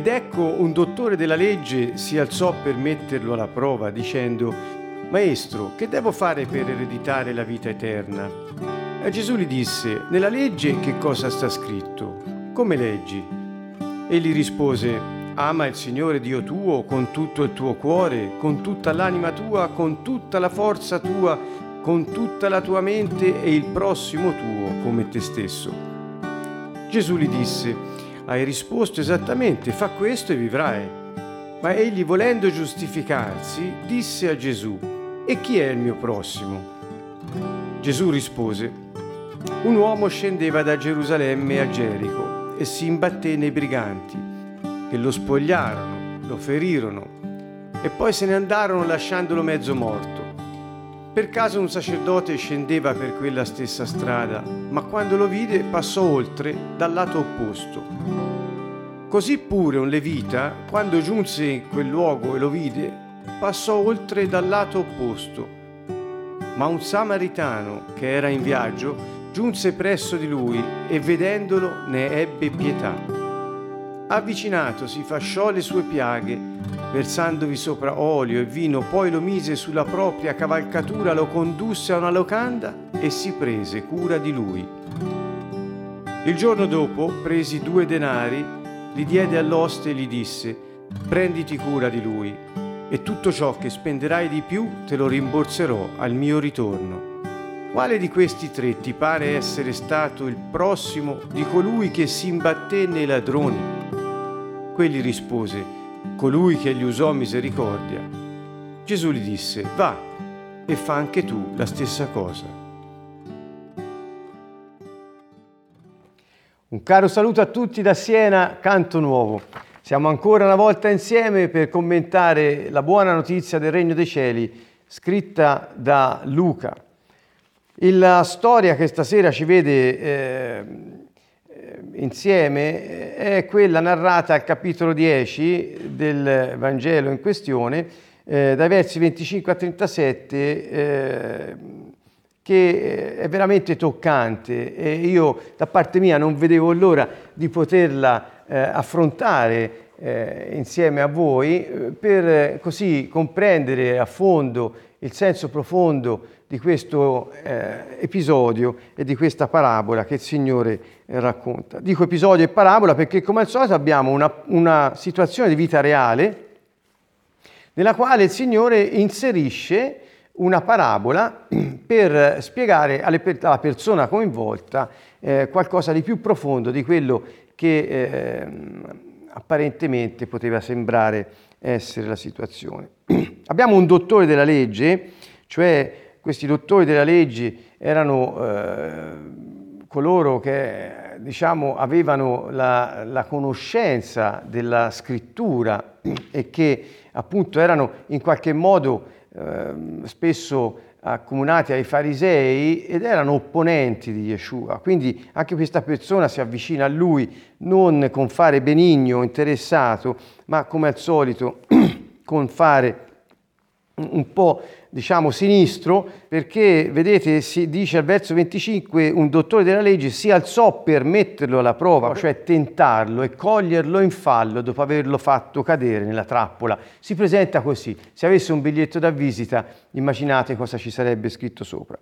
Ed ecco un dottore della legge si alzò per metterlo alla prova, dicendo, Maestro, che devo fare per ereditare la vita eterna? E Gesù gli disse, Nella legge che cosa sta scritto? Come leggi? Egli rispose, Ama il Signore Dio tuo con tutto il tuo cuore, con tutta l'anima tua, con tutta la forza tua, con tutta la tua mente e il prossimo tuo come te stesso. Gesù gli disse, hai risposto esattamente, fa questo e vivrai. Ma egli, volendo giustificarsi, disse a Gesù, e chi è il mio prossimo? Gesù rispose, un uomo scendeva da Gerusalemme a Gerico e si imbatté nei briganti che lo spogliarono, lo ferirono e poi se ne andarono lasciandolo mezzo morto. Per caso un sacerdote scendeva per quella stessa strada, ma quando lo vide passò oltre dal lato opposto. Così pure un levita, quando giunse in quel luogo e lo vide, passò oltre dal lato opposto. Ma un samaritano che era in viaggio giunse presso di lui e vedendolo ne ebbe pietà avvicinatosi fasciò le sue piaghe, versandovi sopra olio e vino, poi lo mise sulla propria cavalcatura, lo condusse a una locanda e si prese cura di lui. Il giorno dopo presi due denari, li diede all'oste e gli disse, prenditi cura di lui, e tutto ciò che spenderai di più te lo rimborserò al mio ritorno. Quale di questi tre ti pare essere stato il prossimo di colui che si imbatté nei ladroni? Quegli rispose, colui che gli usò misericordia. Gesù gli disse, va e fa anche tu la stessa cosa. Un caro saluto a tutti da Siena, Canto Nuovo. Siamo ancora una volta insieme per commentare la buona notizia del Regno dei Cieli, scritta da Luca. La storia che stasera ci vede eh, insieme è quella narrata al capitolo 10 del Vangelo in questione, eh, dai versi 25 a 37, eh, che è veramente toccante. E io da parte mia non vedevo l'ora di poterla eh, affrontare eh, insieme a voi eh, per così comprendere a fondo il senso profondo di questo eh, episodio e di questa parabola che il Signore racconta. Dico episodio e parabola perché come al solito abbiamo una, una situazione di vita reale nella quale il Signore inserisce una parabola per spiegare alla persona coinvolta eh, qualcosa di più profondo di quello che eh, apparentemente poteva sembrare essere la situazione. Abbiamo un dottore della legge, cioè questi dottori della legge erano eh, coloro che diciamo, avevano la, la, conoscenza della scrittura e che appunto erano in qualche modo eh, spesso accomunati ai farisei ed erano opponenti di Yeshua. Quindi anche questa persona si avvicina a lui non con fare benigno, interessato, ma come al solito con fare un po' diciamo sinistro, perché vedete si dice al verso 25 un dottore della legge si alzò per metterlo alla prova, cioè tentarlo e coglierlo in fallo dopo averlo fatto cadere nella trappola. Si presenta così, se avesse un biglietto da visita immaginate cosa ci sarebbe scritto sopra.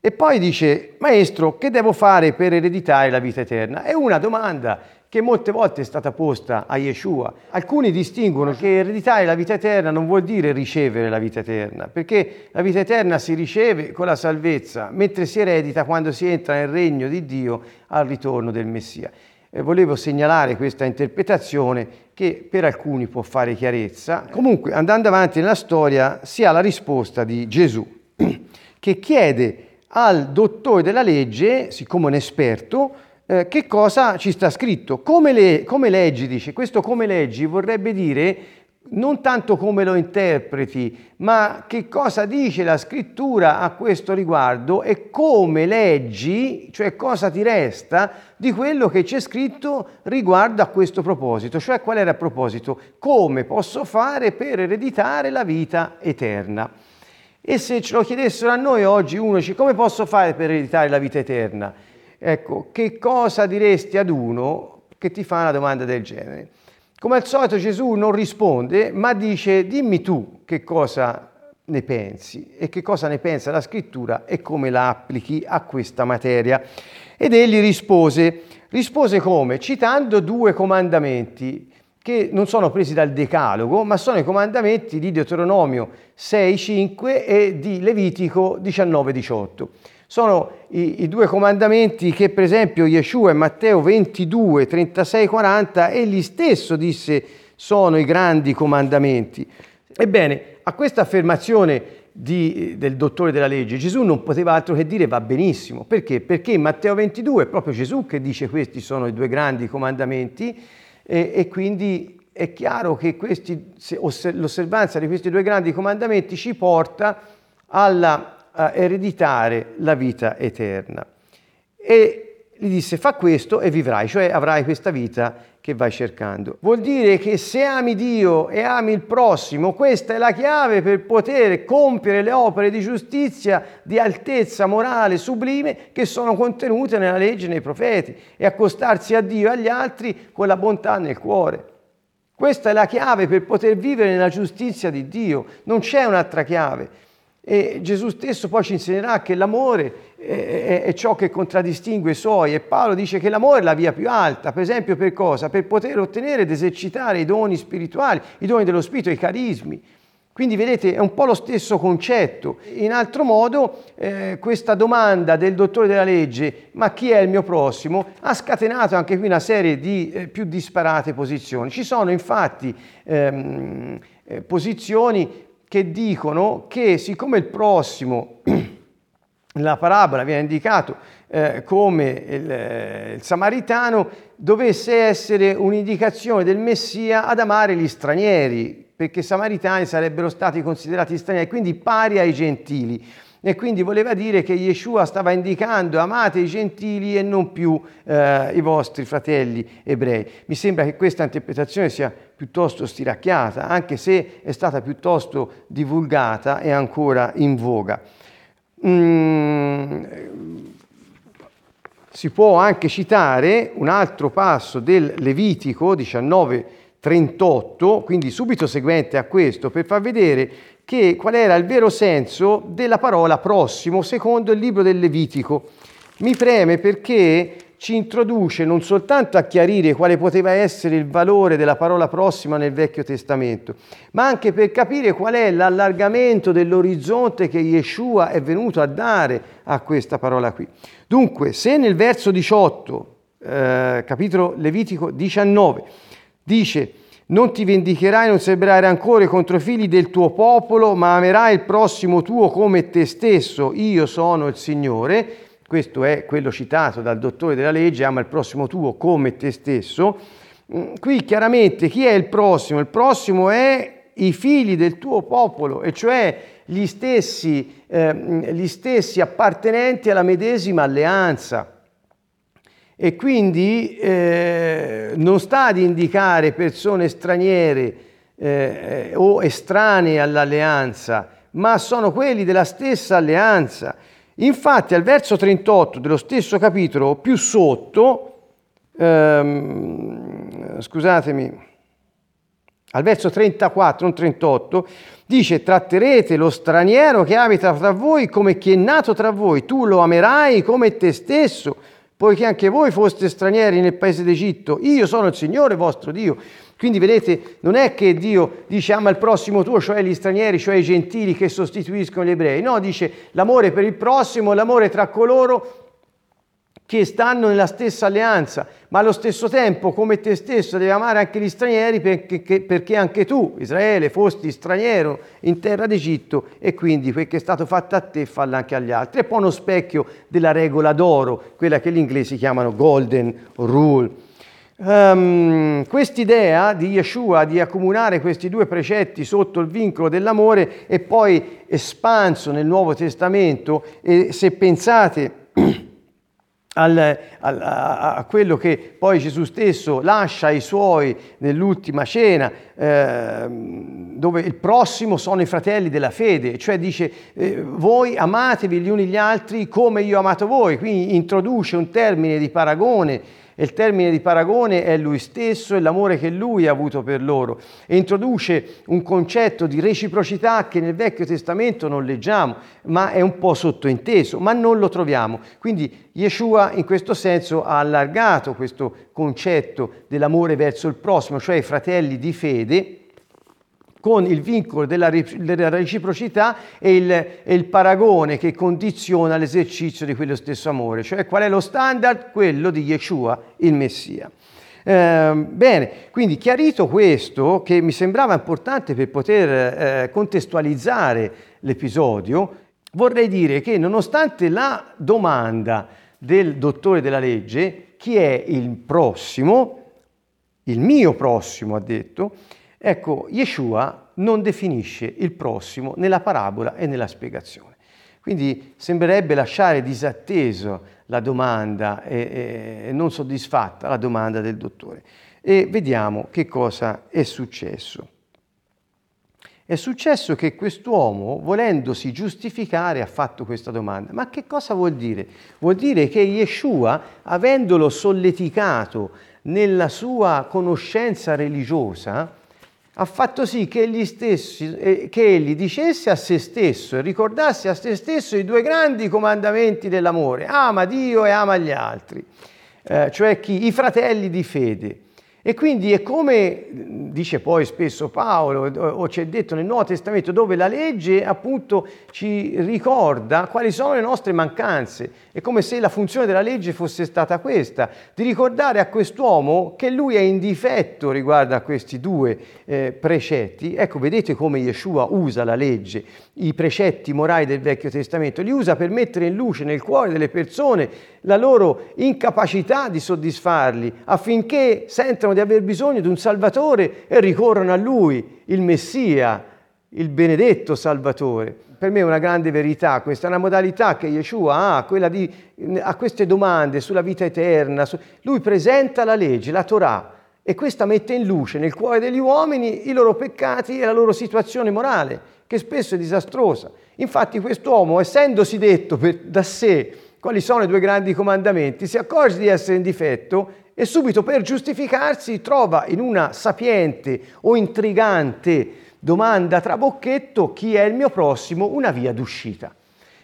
E poi dice, maestro, che devo fare per ereditare la vita eterna? È una domanda che molte volte è stata posta a Yeshua. Alcuni distinguono che ereditare la vita eterna non vuol dire ricevere la vita eterna, perché la vita eterna si riceve con la salvezza, mentre si eredita quando si entra nel regno di Dio al ritorno del Messia. E volevo segnalare questa interpretazione che per alcuni può fare chiarezza. Comunque, andando avanti nella storia, si ha la risposta di Gesù, che chiede al dottore della legge, siccome un esperto, eh, che cosa ci sta scritto. Come, le, come leggi, dice, questo come leggi vorrebbe dire non tanto come lo interpreti, ma che cosa dice la scrittura a questo riguardo e come leggi, cioè cosa ti resta di quello che c'è scritto riguardo a questo proposito, cioè qual era il proposito, come posso fare per ereditare la vita eterna. E se ce lo chiedessero a noi oggi uno dice come posso fare per ereditare la vita eterna? Ecco, che cosa diresti ad uno che ti fa una domanda del genere? Come al solito Gesù non risponde, ma dice dimmi tu che cosa ne pensi e che cosa ne pensa la scrittura e come la applichi a questa materia. Ed egli rispose, rispose come? Citando due comandamenti che non sono presi dal Decalogo, ma sono i comandamenti di Deuteronomio 6.5 e di Levitico 19.18. Sono i, i, due comandamenti che per esempio Yeshua in Matteo 22, 36, 40 egli stesso disse sono i grandi comandamenti. Ebbene, a questa affermazione di, del dottore della legge Gesù non poteva altro che dire va benissimo. Perché? Perché in Matteo 22 è proprio Gesù che dice questi sono i due grandi comandamenti e, e quindi è chiaro che questi, l'osservanza di questi due grandi comandamenti ci porta alla, ereditare la vita eterna. E gli disse fa questo e vivrai, cioè avrai questa vita che vai cercando. Vuol dire che se ami Dio e ami il prossimo, questa è la chiave per poter compiere le opere di giustizia, di altezza morale sublime che sono contenute nella legge e nei profeti e accostarsi a Dio e agli altri con la bontà nel cuore. Questa è la chiave per poter vivere nella giustizia di Dio, non c'è un'altra chiave. E Gesù stesso poi ci insegnerà che l'amore è, è, ciò che contraddistingue i suoi e Paolo dice che l'amore è la via più alta, per esempio per cosa? Per poter ottenere ed esercitare i doni spirituali, i doni dello spirito, i carismi. Quindi vedete è un po' lo stesso concetto. In altro modo eh, questa domanda del dottore della legge, ma chi è il mio prossimo, ha scatenato anche qui una serie di eh, più disparate posizioni. Ci sono infatti ehm, eh, posizioni che dicono che siccome il prossimo, nella parabola viene indicato eh, come il, eh, il samaritano, dovesse essere un'indicazione del Messia ad amare gli stranieri, perché i samaritani sarebbero stati considerati stranieri, quindi pari ai gentili. E quindi voleva dire che Yeshua stava indicando amate i gentili e non più eh, i vostri fratelli ebrei. Mi sembra che questa interpretazione sia piuttosto stiracchiata, anche se è stata piuttosto divulgata e ancora in voga. Mm, si può anche citare un altro passo del Levitico 19:38, quindi subito seguente a questo, per far vedere che, qual era il vero senso della parola prossimo secondo il libro del Levitico. Mi preme perché ci introduce non soltanto a chiarire quale poteva essere il valore della parola prossima nel Vecchio Testamento, ma anche per capire qual è l'allargamento dell'orizzonte che Yeshua è venuto a dare a questa parola qui. Dunque, se nel verso 18, eh, capitolo Levitico 19, dice non ti vendicherai, non serberai rancore contro i figli del tuo popolo, ma amerai il prossimo tuo come te stesso. Io sono il Signore. Questo è quello citato dal dottore della legge, ama il prossimo tuo come te stesso. Mm, qui chiaramente chi è il prossimo? Il prossimo è i figli del tuo popolo, e cioè gli stessi, eh, gli stessi appartenenti alla medesima alleanza e quindi eh, non sta ad indicare persone straniere eh, o estranee all'alleanza, ma sono quelli della stessa alleanza. Infatti al verso 38 dello stesso capitolo, più sotto, ehm, scusatemi, al verso 34, non 38, dice tratterete lo straniero che abita tra voi come chi è nato tra voi, tu lo amerai come te stesso poiché anche voi foste stranieri nel paese d'Egitto, io sono il Signore vostro Dio. Quindi vedete, non è che Dio dice ama il prossimo tuo, cioè gli stranieri, cioè i gentili che sostituiscono gli ebrei, no, dice l'amore per il prossimo, l'amore tra coloro che stanno nella stessa alleanza, ma allo stesso tempo, come te stesso, devi amare anche gli stranieri perché, perché, anche tu, Israele, fosti straniero in terra d'Egitto e quindi quel che è stato fatto a te fallo anche agli altri. È poi uno specchio della regola d'oro, quella che gli inglesi chiamano golden rule. Um, quest'idea di Yeshua di accomunare questi due precetti sotto il vincolo dell'amore è poi espanso nel Nuovo Testamento e se pensate al, al, a, quello che poi Gesù stesso lascia ai suoi nell'ultima cena, eh, dove il prossimo sono i fratelli della fede, cioè dice eh, voi amatevi gli uni gli altri come io ho amato voi, quindi introduce un termine di paragone il termine di paragone è lui stesso e l'amore che lui ha avuto per loro e introduce un concetto di reciprocità che nel Vecchio Testamento non leggiamo, ma è un po' sottointeso, ma non lo troviamo. Quindi Yeshua in questo senso ha allargato questo concetto dell'amore verso il prossimo, cioè i fratelli di fede, con il vincolo della, reciprocità e il, e il, paragone che condiziona l'esercizio di quello stesso amore. Cioè qual è lo standard? Quello di Yeshua, il Messia. Eh, bene, quindi chiarito questo, che mi sembrava importante per poter eh, contestualizzare l'episodio, vorrei dire che nonostante la domanda del dottore della legge, chi è il prossimo, il mio prossimo ha detto, Ecco, Yeshua non definisce il prossimo nella parabola e nella spiegazione. Quindi sembrerebbe lasciare disatteso la domanda e, e non soddisfatta la domanda del dottore. E vediamo che cosa è successo. È successo che quest'uomo, volendosi giustificare, ha fatto questa domanda. Ma che cosa vuol dire? Vuol dire che Yeshua, avendolo solleticato nella sua conoscenza religiosa, ha fatto sì che egli, stessi, eh, che egli dicesse a se stesso e ricordasse a se stesso i due grandi comandamenti dell'amore, ama Dio e ama gli altri, eh, cioè chi? I fratelli di fede. E quindi è come dice poi spesso Paolo, o c'è detto nel Nuovo Testamento, dove la legge appunto ci ricorda quali sono le nostre mancanze. È come se la funzione della legge fosse stata questa, di ricordare a quest'uomo che lui è in difetto riguardo a questi due eh, precetti. Ecco, vedete come Yeshua usa la legge, i precetti morali del Vecchio Testamento, li usa per mettere in luce nel cuore delle persone la loro incapacità di soddisfarli, affinché sentano di aver bisogno di un Salvatore e ricorrono a Lui, il Messia, il benedetto Salvatore. Per me è una grande verità, questa è una modalità che Yeshua ha, quella di, a queste domande sulla vita eterna. Su, lui presenta la legge, la Torah, e questa mette in luce nel cuore degli uomini i loro peccati e la loro situazione morale, che spesso è disastrosa. Infatti quest'uomo, essendosi detto per, da sé quali sono i due grandi comandamenti, si accorge di essere in difetto e subito per giustificarsi trova in una sapiente o intrigante domanda tra bocchetto chi è il mio prossimo una via d'uscita.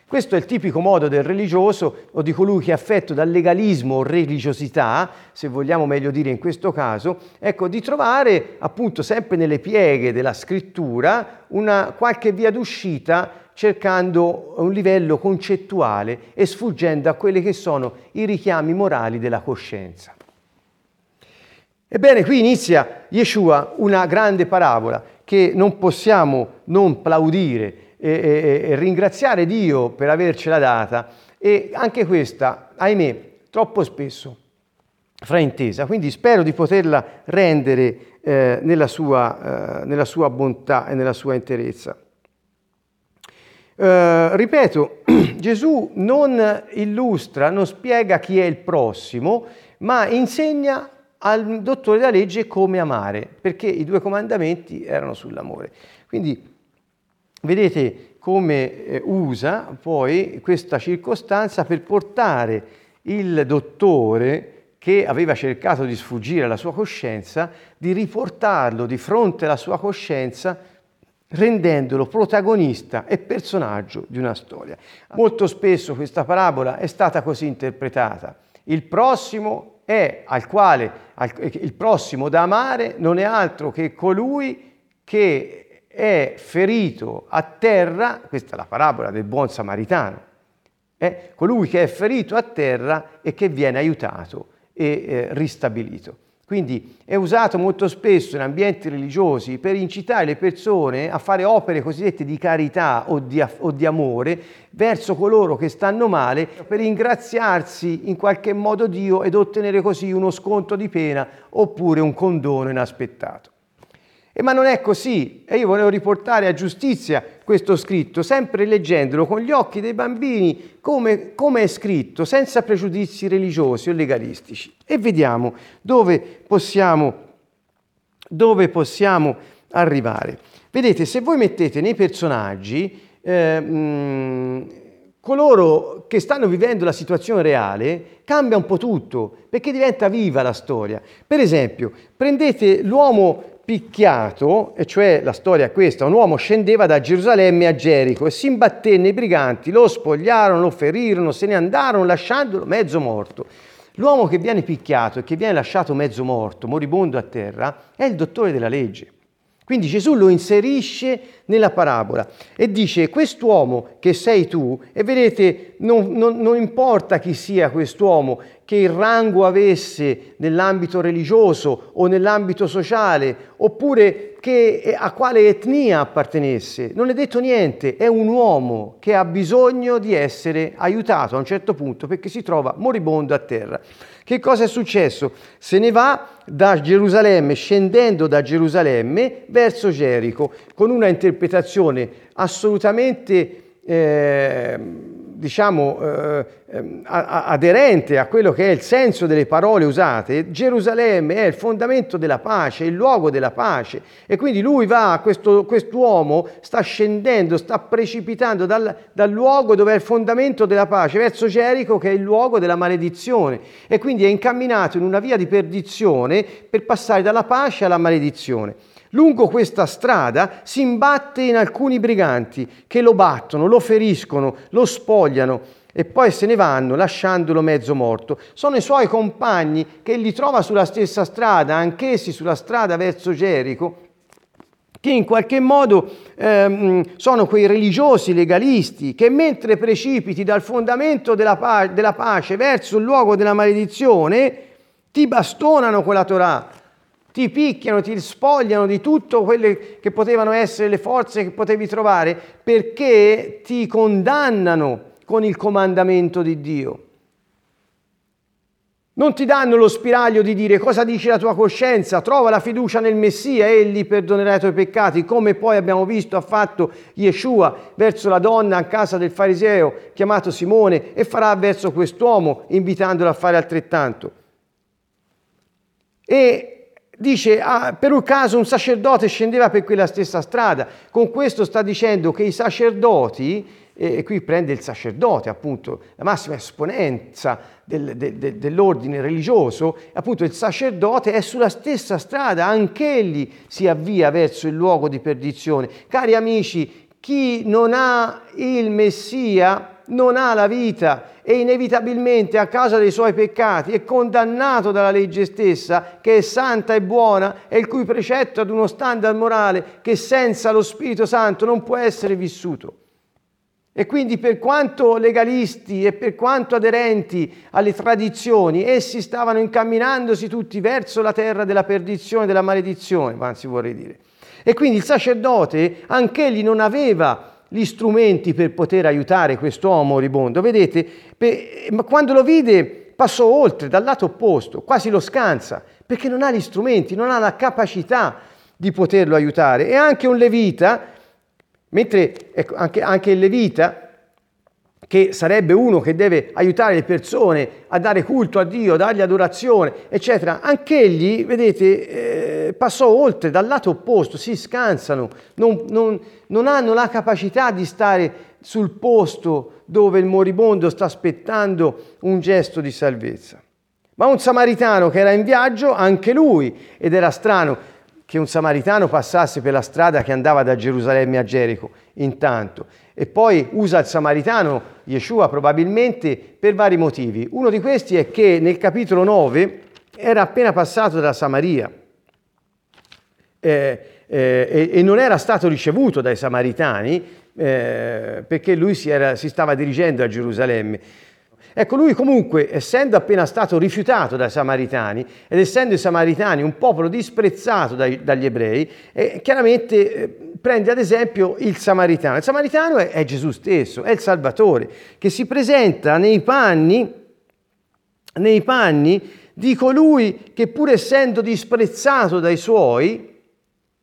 Questo è il tipico modo del religioso o di colui che è affetto dal legalismo o religiosità, se vogliamo meglio dire in questo caso, ecco, di trovare appunto sempre nelle pieghe della scrittura una qualche via d'uscita cercando un livello concettuale e sfuggendo a quelli che sono i richiami morali della coscienza. Ebbene, qui inizia Yeshua una grande parabola che non possiamo non plaudire e, e, e ringraziare Dio per avercela data e anche questa, ahimè, troppo spesso fraintesa. Quindi spero di poterla rendere eh, nella, sua, eh, nella sua bontà e nella sua interezza. Uh, ripeto, Gesù non illustra, non spiega chi è il prossimo, ma insegna al dottore della legge come amare, perché i due comandamenti erano sull'amore. Quindi vedete come eh, usa poi questa circostanza per portare il dottore che aveva cercato di sfuggire alla sua coscienza, di riportarlo di fronte alla sua coscienza rendendolo protagonista e personaggio di una storia. Molto spesso questa parabola è stata così interpretata. Il prossimo è al quale il prossimo da amare non è altro che colui che è ferito a terra, questa è la parabola del buon samaritano, è colui che è ferito a terra e che viene aiutato e eh, ristabilito. Quindi è usato molto spesso in ambienti religiosi per incitare le persone a fare opere cosiddette di carità o di, o di, amore verso coloro che stanno male per ringraziarsi in qualche modo Dio ed ottenere così uno sconto di pena oppure un condono inaspettato. E ma non è così, e io volevo riportare a giustizia questo scritto, sempre leggendolo con gli occhi dei bambini, come, come è scritto, senza pregiudizi religiosi o legalistici. E vediamo dove possiamo, dove possiamo arrivare. Vedete, se voi mettete nei personaggi eh, mh, coloro che stanno vivendo la situazione reale, cambia un po' tutto, perché diventa viva la storia. Per esempio, prendete l'uomo picchiato, e cioè la storia è questa, un uomo scendeva da Gerusalemme a Gerico e si imbattenne i briganti, lo spogliarono, lo ferirono, se ne andarono lasciandolo mezzo morto. L'uomo che viene picchiato e che viene lasciato mezzo morto, moribondo a terra, è il dottore della legge. Quindi Gesù lo inserisce nella parabola e dice quest'uomo che sei tu, e vedete non, non, non importa chi sia quest'uomo, che il rango avesse nell'ambito religioso o nell'ambito sociale, oppure che, a quale etnia appartenesse, non è detto niente, è un uomo che ha bisogno di essere aiutato a un certo punto perché si trova moribondo a terra. Che cosa è successo? Se ne va da Gerusalemme, scendendo da Gerusalemme verso Gerico, con una interpretazione assolutamente eh, diciamo, eh, ehm, aderente a quello che è il senso delle parole usate, Gerusalemme è il fondamento della pace, il luogo della pace. E quindi lui va, questo, quest'uomo sta scendendo, sta precipitando dal, dal luogo dove è il fondamento della pace verso Gerico che è il luogo della maledizione. E quindi è incamminato in una via di perdizione per passare dalla pace alla maledizione. Lungo questa strada si imbatte in alcuni briganti che lo battono, lo feriscono, lo spogliano e poi se ne vanno lasciandolo mezzo morto. Sono i suoi compagni che li trova sulla stessa strada, anch'essi sulla strada verso Gerico, che in qualche modo ehm, sono quei religiosi legalisti che mentre precipiti dal fondamento della, pa- della pace verso il luogo della maledizione, ti bastonano con la Torah ti picchiano, ti spogliano di tutto quelle che potevano essere le forze che potevi trovare perché ti condannano con il comandamento di Dio. Non ti danno lo spiraglio di dire cosa dice la tua coscienza, trova la fiducia nel Messia, egli perdonerà i tuoi peccati, come poi abbiamo visto ha fatto Yeshua verso la donna a casa del fariseo chiamato Simone e farà verso quest'uomo invitandolo a fare altrettanto. E Dice, ah, per un caso un sacerdote scendeva per quella stessa strada. Con questo sta dicendo che i sacerdoti, e qui prende il sacerdote, appunto, la massima esponenza del, del, dell'ordine religioso, appunto il sacerdote è sulla stessa strada, anch'egli si avvia verso il luogo di perdizione. Cari amici, chi non ha il Messia non ha la vita e inevitabilmente a causa dei suoi peccati è condannato dalla legge stessa che è santa e buona e il cui precetto ad uno standard morale che senza lo Spirito Santo non può essere vissuto. E quindi per quanto legalisti e per quanto aderenti alle tradizioni, essi stavano incamminandosi tutti verso la terra della perdizione, della maledizione, anzi vorrei dire. E quindi il sacerdote, anch'egli non aveva gli strumenti per poter aiutare quest'uomo moribondo. Vedete, ma quando lo vide passò oltre, dal lato opposto, quasi lo scansa, perché non ha gli strumenti, non ha la capacità di poterlo aiutare. E anche un levita, mentre ecco, anche, anche il levita, che sarebbe uno che deve aiutare le persone a dare culto a Dio, dargli adorazione, eccetera, anch'egli, vedete, eh, passò oltre, dal lato opposto, si scansano, non, non, non hanno la capacità di stare sul posto dove il moribondo sta aspettando un gesto di salvezza. Ma un samaritano che era in viaggio, anche lui, ed era strano che un samaritano passasse per la strada che andava da Gerusalemme a Gerico, intanto. E poi usa il samaritano, Yeshua probabilmente, per vari motivi. Uno di questi è che nel capitolo 9 era appena passato dalla Samaria. Eh, eh, e, non era stato ricevuto dai samaritani eh, perché lui si, era, si stava dirigendo a Gerusalemme. Ecco, lui comunque, essendo appena stato rifiutato dai Samaritani ed essendo i Samaritani un popolo disprezzato dai, dagli ebrei, eh, chiaramente eh, prende ad esempio il Samaritano. Il Samaritano è, è, Gesù stesso, è il Salvatore, che si presenta nei panni, nei panni di colui che pur essendo disprezzato dai suoi,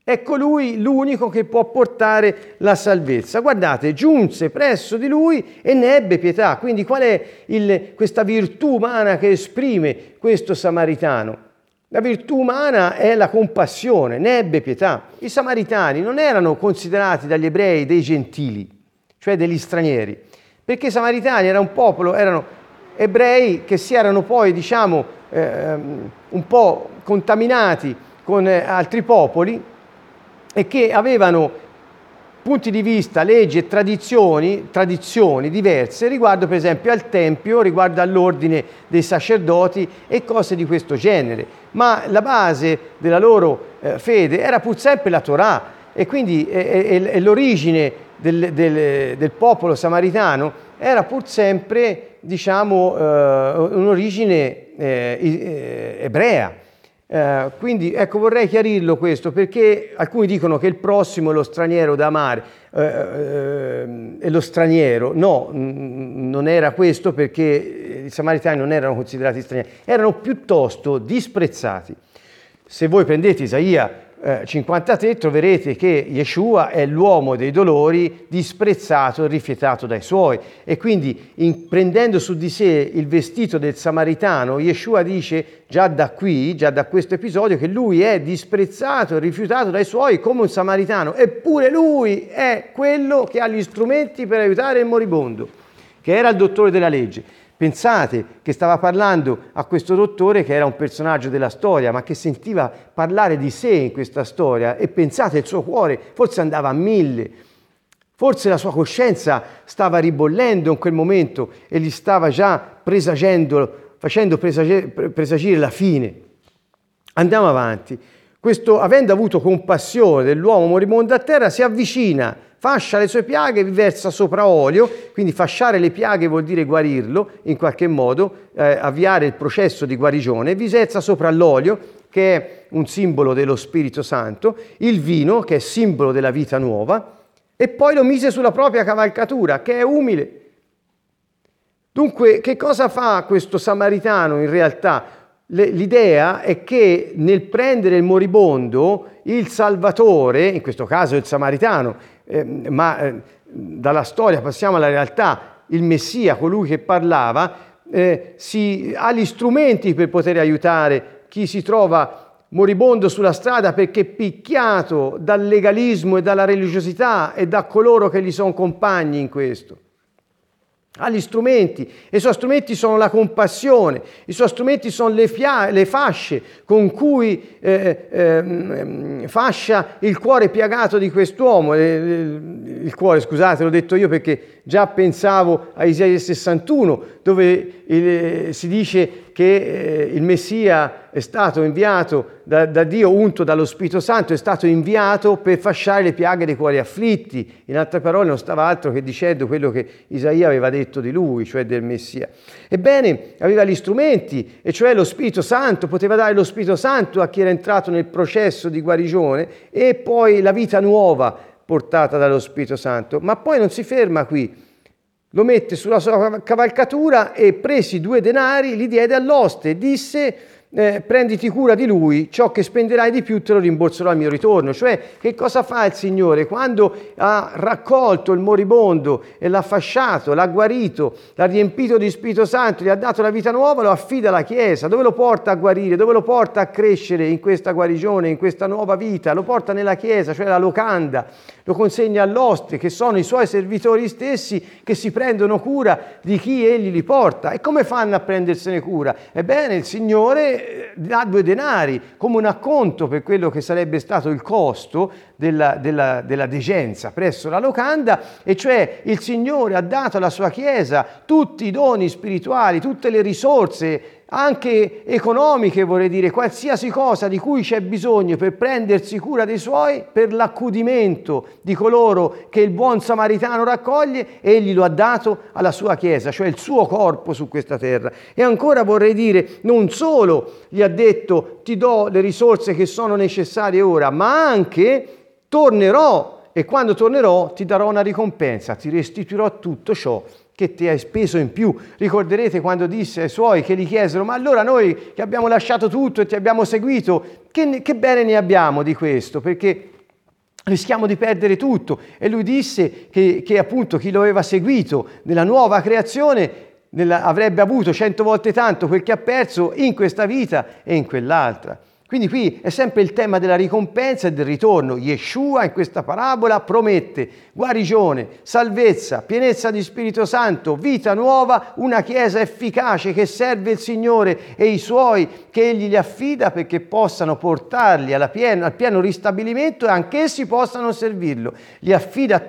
è colui l'unico che può portare la salvezza. Guardate, giunse presso di lui e ne ebbe pietà. Quindi qual è il, questa virtù umana che esprime questo samaritano? La virtù umana è la compassione, ne ebbe pietà. I samaritani non erano considerati dagli ebrei dei gentili, cioè degli stranieri, perché i samaritani erano un popolo, erano ebrei che si erano poi, diciamo, eh, un po' contaminati con eh, altri popoli e che avevano punti di vista, leggi e tradizioni, tradizioni diverse riguardo per esempio al Tempio, riguardo all'ordine dei sacerdoti e cose di questo genere. Ma la base della loro eh, fede era pur sempre la Torah e quindi e, e, l'origine del, del, del, popolo samaritano era pur sempre diciamo, eh, un'origine eh, eh ebrea. Eh, quindi ecco vorrei chiarirlo questo perché alcuni dicono che il prossimo è lo straniero da amare, eh, eh, è lo straniero, no, n- non era questo perché i samaritani non erano considerati stranieri, erano piuttosto disprezzati. Se voi prendete Isaia 53 eh, troverete che Yeshua è l'uomo dei dolori disprezzato e rifiutato dai suoi. E quindi in, prendendo su di sé il vestito del samaritano Yeshua dice già da qui, già da questo episodio che lui è disprezzato e rifiutato dai suoi come un samaritano. Eppure lui è quello che ha gli strumenti per aiutare il moribondo che era il dottore della legge Pensate che stava parlando a questo dottore che era un personaggio della storia, ma che sentiva parlare di sé in questa storia e pensate il suo cuore forse andava a mille, forse la sua coscienza stava ribollendo in quel momento e gli stava già presagendo, facendo presagire, la fine. Andiamo avanti. Questo, avendo avuto compassione dell'uomo moribondo a terra, si avvicina fascia le sue piaghe, vi versa sopra olio, quindi fasciare le piaghe vuol dire guarirlo in qualche modo, eh, avviare il processo di guarigione, vi versa sopra l'olio che è un simbolo dello Spirito Santo, il vino che è simbolo della vita nuova e poi lo mise sulla propria cavalcatura che è umile. Dunque, che cosa fa questo samaritano in realtà? L'idea è che nel prendere il moribondo, il Salvatore, in questo caso il Samaritano, eh, ma eh, dalla storia passiamo alla realtà, il Messia, colui che parlava, eh, si, ha gli strumenti per poter aiutare chi si trova moribondo sulla strada perché picchiato dal legalismo e dalla religiosità e da coloro che gli sono compagni in questo ha gli strumenti. E i suoi strumenti sono la compassione, i suoi strumenti sono le, fia- le fasce con cui eh, eh, fascia il cuore piagato di quest'uomo, eh, il cuore scusate l'ho detto io perché già pensavo a Isaia 61 dove eh, si dice che eh, il Messia è stato inviato da, da, Dio, unto dallo Spirito Santo, è stato inviato per fasciare le piaghe dei cuori afflitti. In altre parole non stava altro che dicendo quello che Isaia aveva detto di lui, cioè del Messia. Ebbene, aveva gli strumenti, e cioè lo Spirito Santo, poteva dare lo Spirito Santo a chi era entrato nel processo di guarigione e poi la vita nuova portata dallo Spirito Santo. Ma poi non si ferma qui lo mette sulla sua cavalcatura e presi due denari li diede all'oste e disse eh, prenditi cura di lui, ciò che spenderai di più te lo rimborserò al mio ritorno. Cioè, che cosa fa il Signore? Quando ha raccolto il moribondo e l'ha fasciato, l'ha guarito, l'ha riempito di Spirito Santo, gli ha dato la vita nuova, lo affida alla Chiesa. Dove lo porta a guarire? Dove lo porta a crescere in questa guarigione, in questa nuova vita? Lo porta nella Chiesa, cioè la locanda, lo consegna all'oste, che sono i suoi servitori stessi che si prendono cura di chi egli li porta. E come fanno a prendersene cura? Ebbene, il Signore dà due denari come un acconto per quello che sarebbe stato il costo della, della, della degenza presso la locanda, e cioè il Signore ha dato alla sua Chiesa tutti i doni spirituali, tutte le risorse anche economiche, vorrei dire, qualsiasi cosa di cui c'è bisogno per prendersi cura dei suoi, per l'accudimento di coloro che il buon samaritano raccoglie, egli lo ha dato alla sua Chiesa, cioè il suo corpo su questa terra. E ancora vorrei dire, non solo gli ha detto ti do le risorse che sono necessarie ora, ma anche tornerò e quando tornerò ti darò una ricompensa, ti restituirò tutto ciò che ti hai speso in più. Ricorderete quando disse ai suoi che gli chiesero, ma allora noi che abbiamo lasciato tutto e ti abbiamo seguito, che, che bene ne abbiamo di questo? Perché rischiamo di perdere tutto. E lui disse che, che appunto chi lo aveva seguito nella nuova creazione nella, avrebbe avuto cento volte tanto quel che ha perso in questa vita e in quell'altra. Quindi qui è sempre il tema della ricompensa e del ritorno. Yeshua in questa parabola promette guarigione, salvezza, pienezza di Spirito Santo, vita nuova, una Chiesa efficace che serve il Signore e i Suoi, che Egli gli affida perché possano portarli pieno, al pieno ristabilimento e anch'essi possano servirlo. Gli affida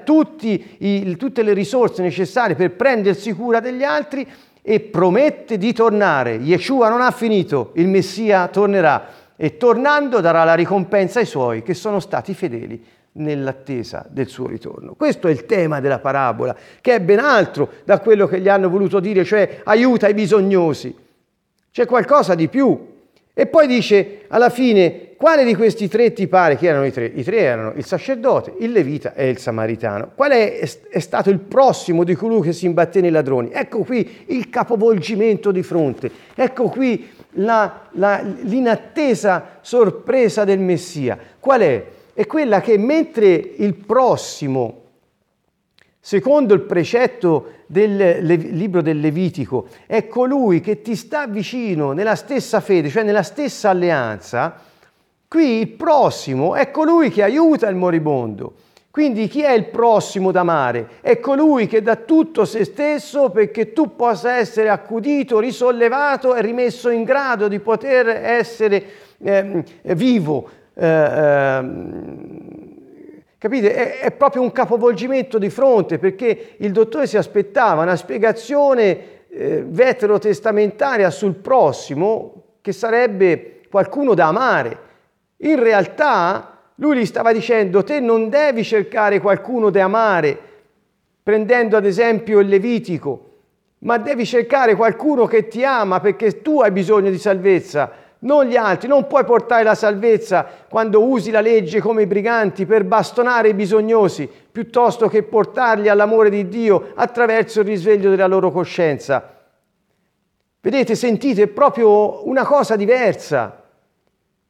i, tutte le risorse necessarie per prendersi cura degli altri e promette di tornare. Yeshua non ha finito, il Messia tornerà e tornando darà la ricompensa ai suoi che sono stati fedeli nell'attesa del suo ritorno. Questo è il tema della parabola, che è ben altro da quello che gli hanno voluto dire, cioè aiuta i bisognosi. C'è qualcosa di più. E poi dice alla fine, quale di questi tre ti pare? Chi erano i tre? I tre erano il sacerdote, il levita e il samaritano. Qual è, è stato il prossimo di colui che si imbatté nei ladroni? Ecco qui il capovolgimento di fronte. Ecco qui la, la, l'inattesa sorpresa del Messia. Qual è? È quella che mentre il prossimo, secondo il precetto del libro del Levitico, è colui che ti sta vicino nella stessa fede, cioè nella stessa alleanza, qui il prossimo è colui che aiuta il moribondo. Quindi chi è il prossimo da amare? È colui che dà tutto se stesso perché tu possa essere accudito, risollevato e rimesso in grado di poter essere eh, vivo. Eh, eh, capite? È, è, proprio un capovolgimento di fronte perché il dottore si aspettava una spiegazione eh, veterotestamentaria sul prossimo che sarebbe qualcuno da amare. In realtà lui gli stava dicendo, te non devi cercare qualcuno da amare, prendendo ad esempio il Levitico, ma devi cercare qualcuno che ti ama perché tu hai bisogno di salvezza, non gli altri. Non puoi portare la salvezza quando usi la legge come i briganti per bastonare i bisognosi, piuttosto che portarli all'amore di Dio attraverso il risveglio della loro coscienza. Vedete, sentite, è proprio una cosa diversa.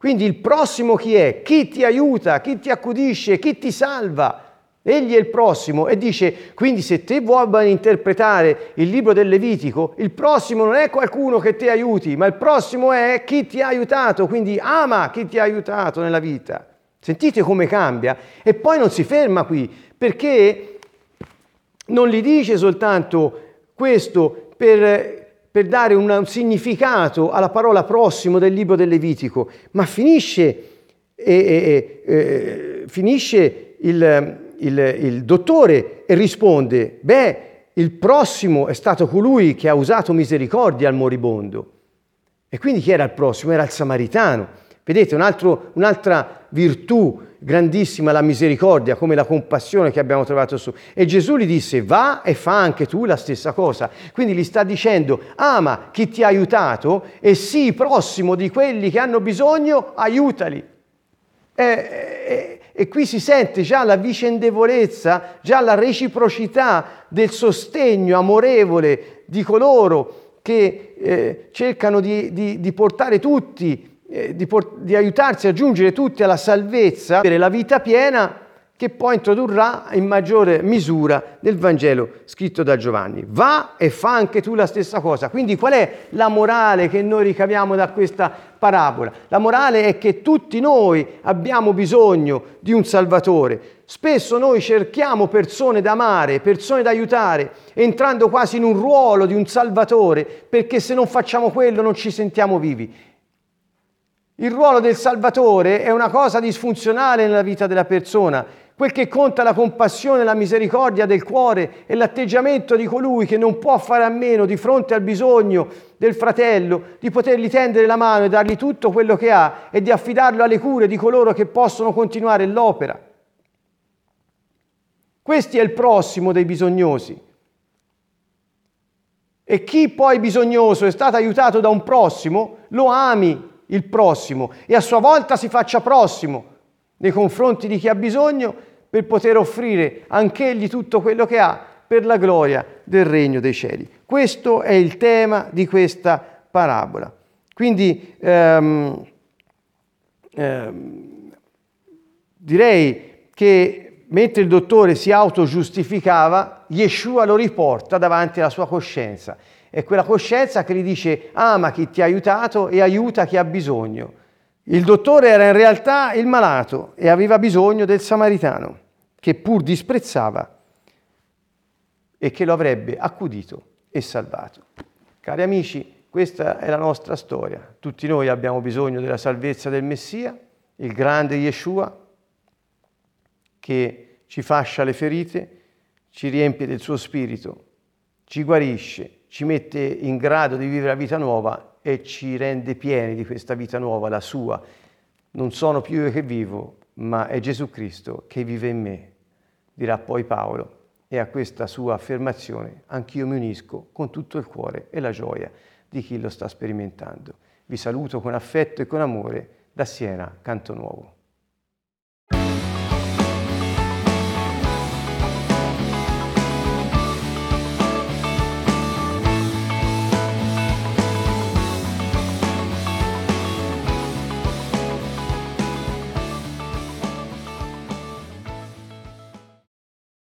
Quindi il prossimo chi è? Chi ti aiuta, chi ti accudisce, chi ti salva. Egli è il prossimo e dice, quindi se te vuoi interpretare il libro del Levitico, il prossimo non è qualcuno che ti aiuti, ma il prossimo è chi ti ha aiutato, quindi ama chi ti ha aiutato nella vita. Sentite come cambia? E poi non si ferma qui, perché non gli dice soltanto questo per per dare un significato alla parola prossimo del libro del Levitico, ma finisce, e, e, e, finisce il, il, il dottore e risponde, beh, il prossimo è stato colui che ha usato misericordia al moribondo. E quindi chi era il prossimo? Era il samaritano. Vedete, un altro, un'altra virtù grandissima la misericordia, come la compassione che abbiamo trovato su. E Gesù gli disse, va e fa anche tu la stessa cosa. Quindi gli sta dicendo, ama chi ti ha aiutato e sii prossimo di quelli che hanno bisogno, aiutali. E, e, e qui si sente già la vicendevolezza, già la reciprocità del sostegno amorevole di coloro che eh, cercano di, di, di portare tutti di, port- di aiutarsi a giungere tutti alla salvezza, per la vita piena che poi introdurrà in maggiore misura nel Vangelo scritto da Giovanni. Va e fa anche tu la stessa cosa. Quindi qual è la morale che noi ricaviamo da questa parabola? La morale è che tutti noi abbiamo bisogno di un Salvatore. Spesso noi cerchiamo persone da amare, persone da aiutare, entrando quasi in un ruolo di un Salvatore, perché se non facciamo quello non ci sentiamo vivi. Il ruolo del Salvatore è una cosa disfunzionale nella vita della persona. Quel che conta è la compassione, la misericordia del cuore e l'atteggiamento di colui che non può fare a meno di fronte al bisogno del fratello di potergli tendere la mano e dargli tutto quello che ha e di affidarlo alle cure di coloro che possono continuare l'opera. Questo è il prossimo dei bisognosi. E chi poi bisognoso è stato aiutato da un prossimo, lo ami il prossimo e a sua volta si faccia prossimo nei confronti di chi ha bisogno per poter offrire anch'egli tutto quello che ha per la gloria del regno dei cieli. Questo è il tema di questa parabola. Quindi ehm, ehm, direi che mentre il dottore si autogiustificava, Yeshua lo riporta davanti alla sua coscienza è quella coscienza che gli dice ama chi ti ha aiutato e aiuta chi ha bisogno. Il dottore era in realtà il malato e aveva bisogno del samaritano, che pur disprezzava e che lo avrebbe accudito e salvato. Cari amici, questa è la nostra storia. Tutti noi abbiamo bisogno della salvezza del Messia, il grande Yeshua, che ci fascia le ferite, ci riempie del suo spirito, ci guarisce, ci mette in grado di vivere la vita nuova e ci rende pieni di questa vita nuova, la sua. Non sono più io che vivo, ma è Gesù Cristo che vive in me, dirà poi Paolo. E a questa sua affermazione anch'io mi unisco con tutto il cuore e la gioia di chi lo sta sperimentando. Vi saluto con affetto e con amore da Siena, Canto Nuovo.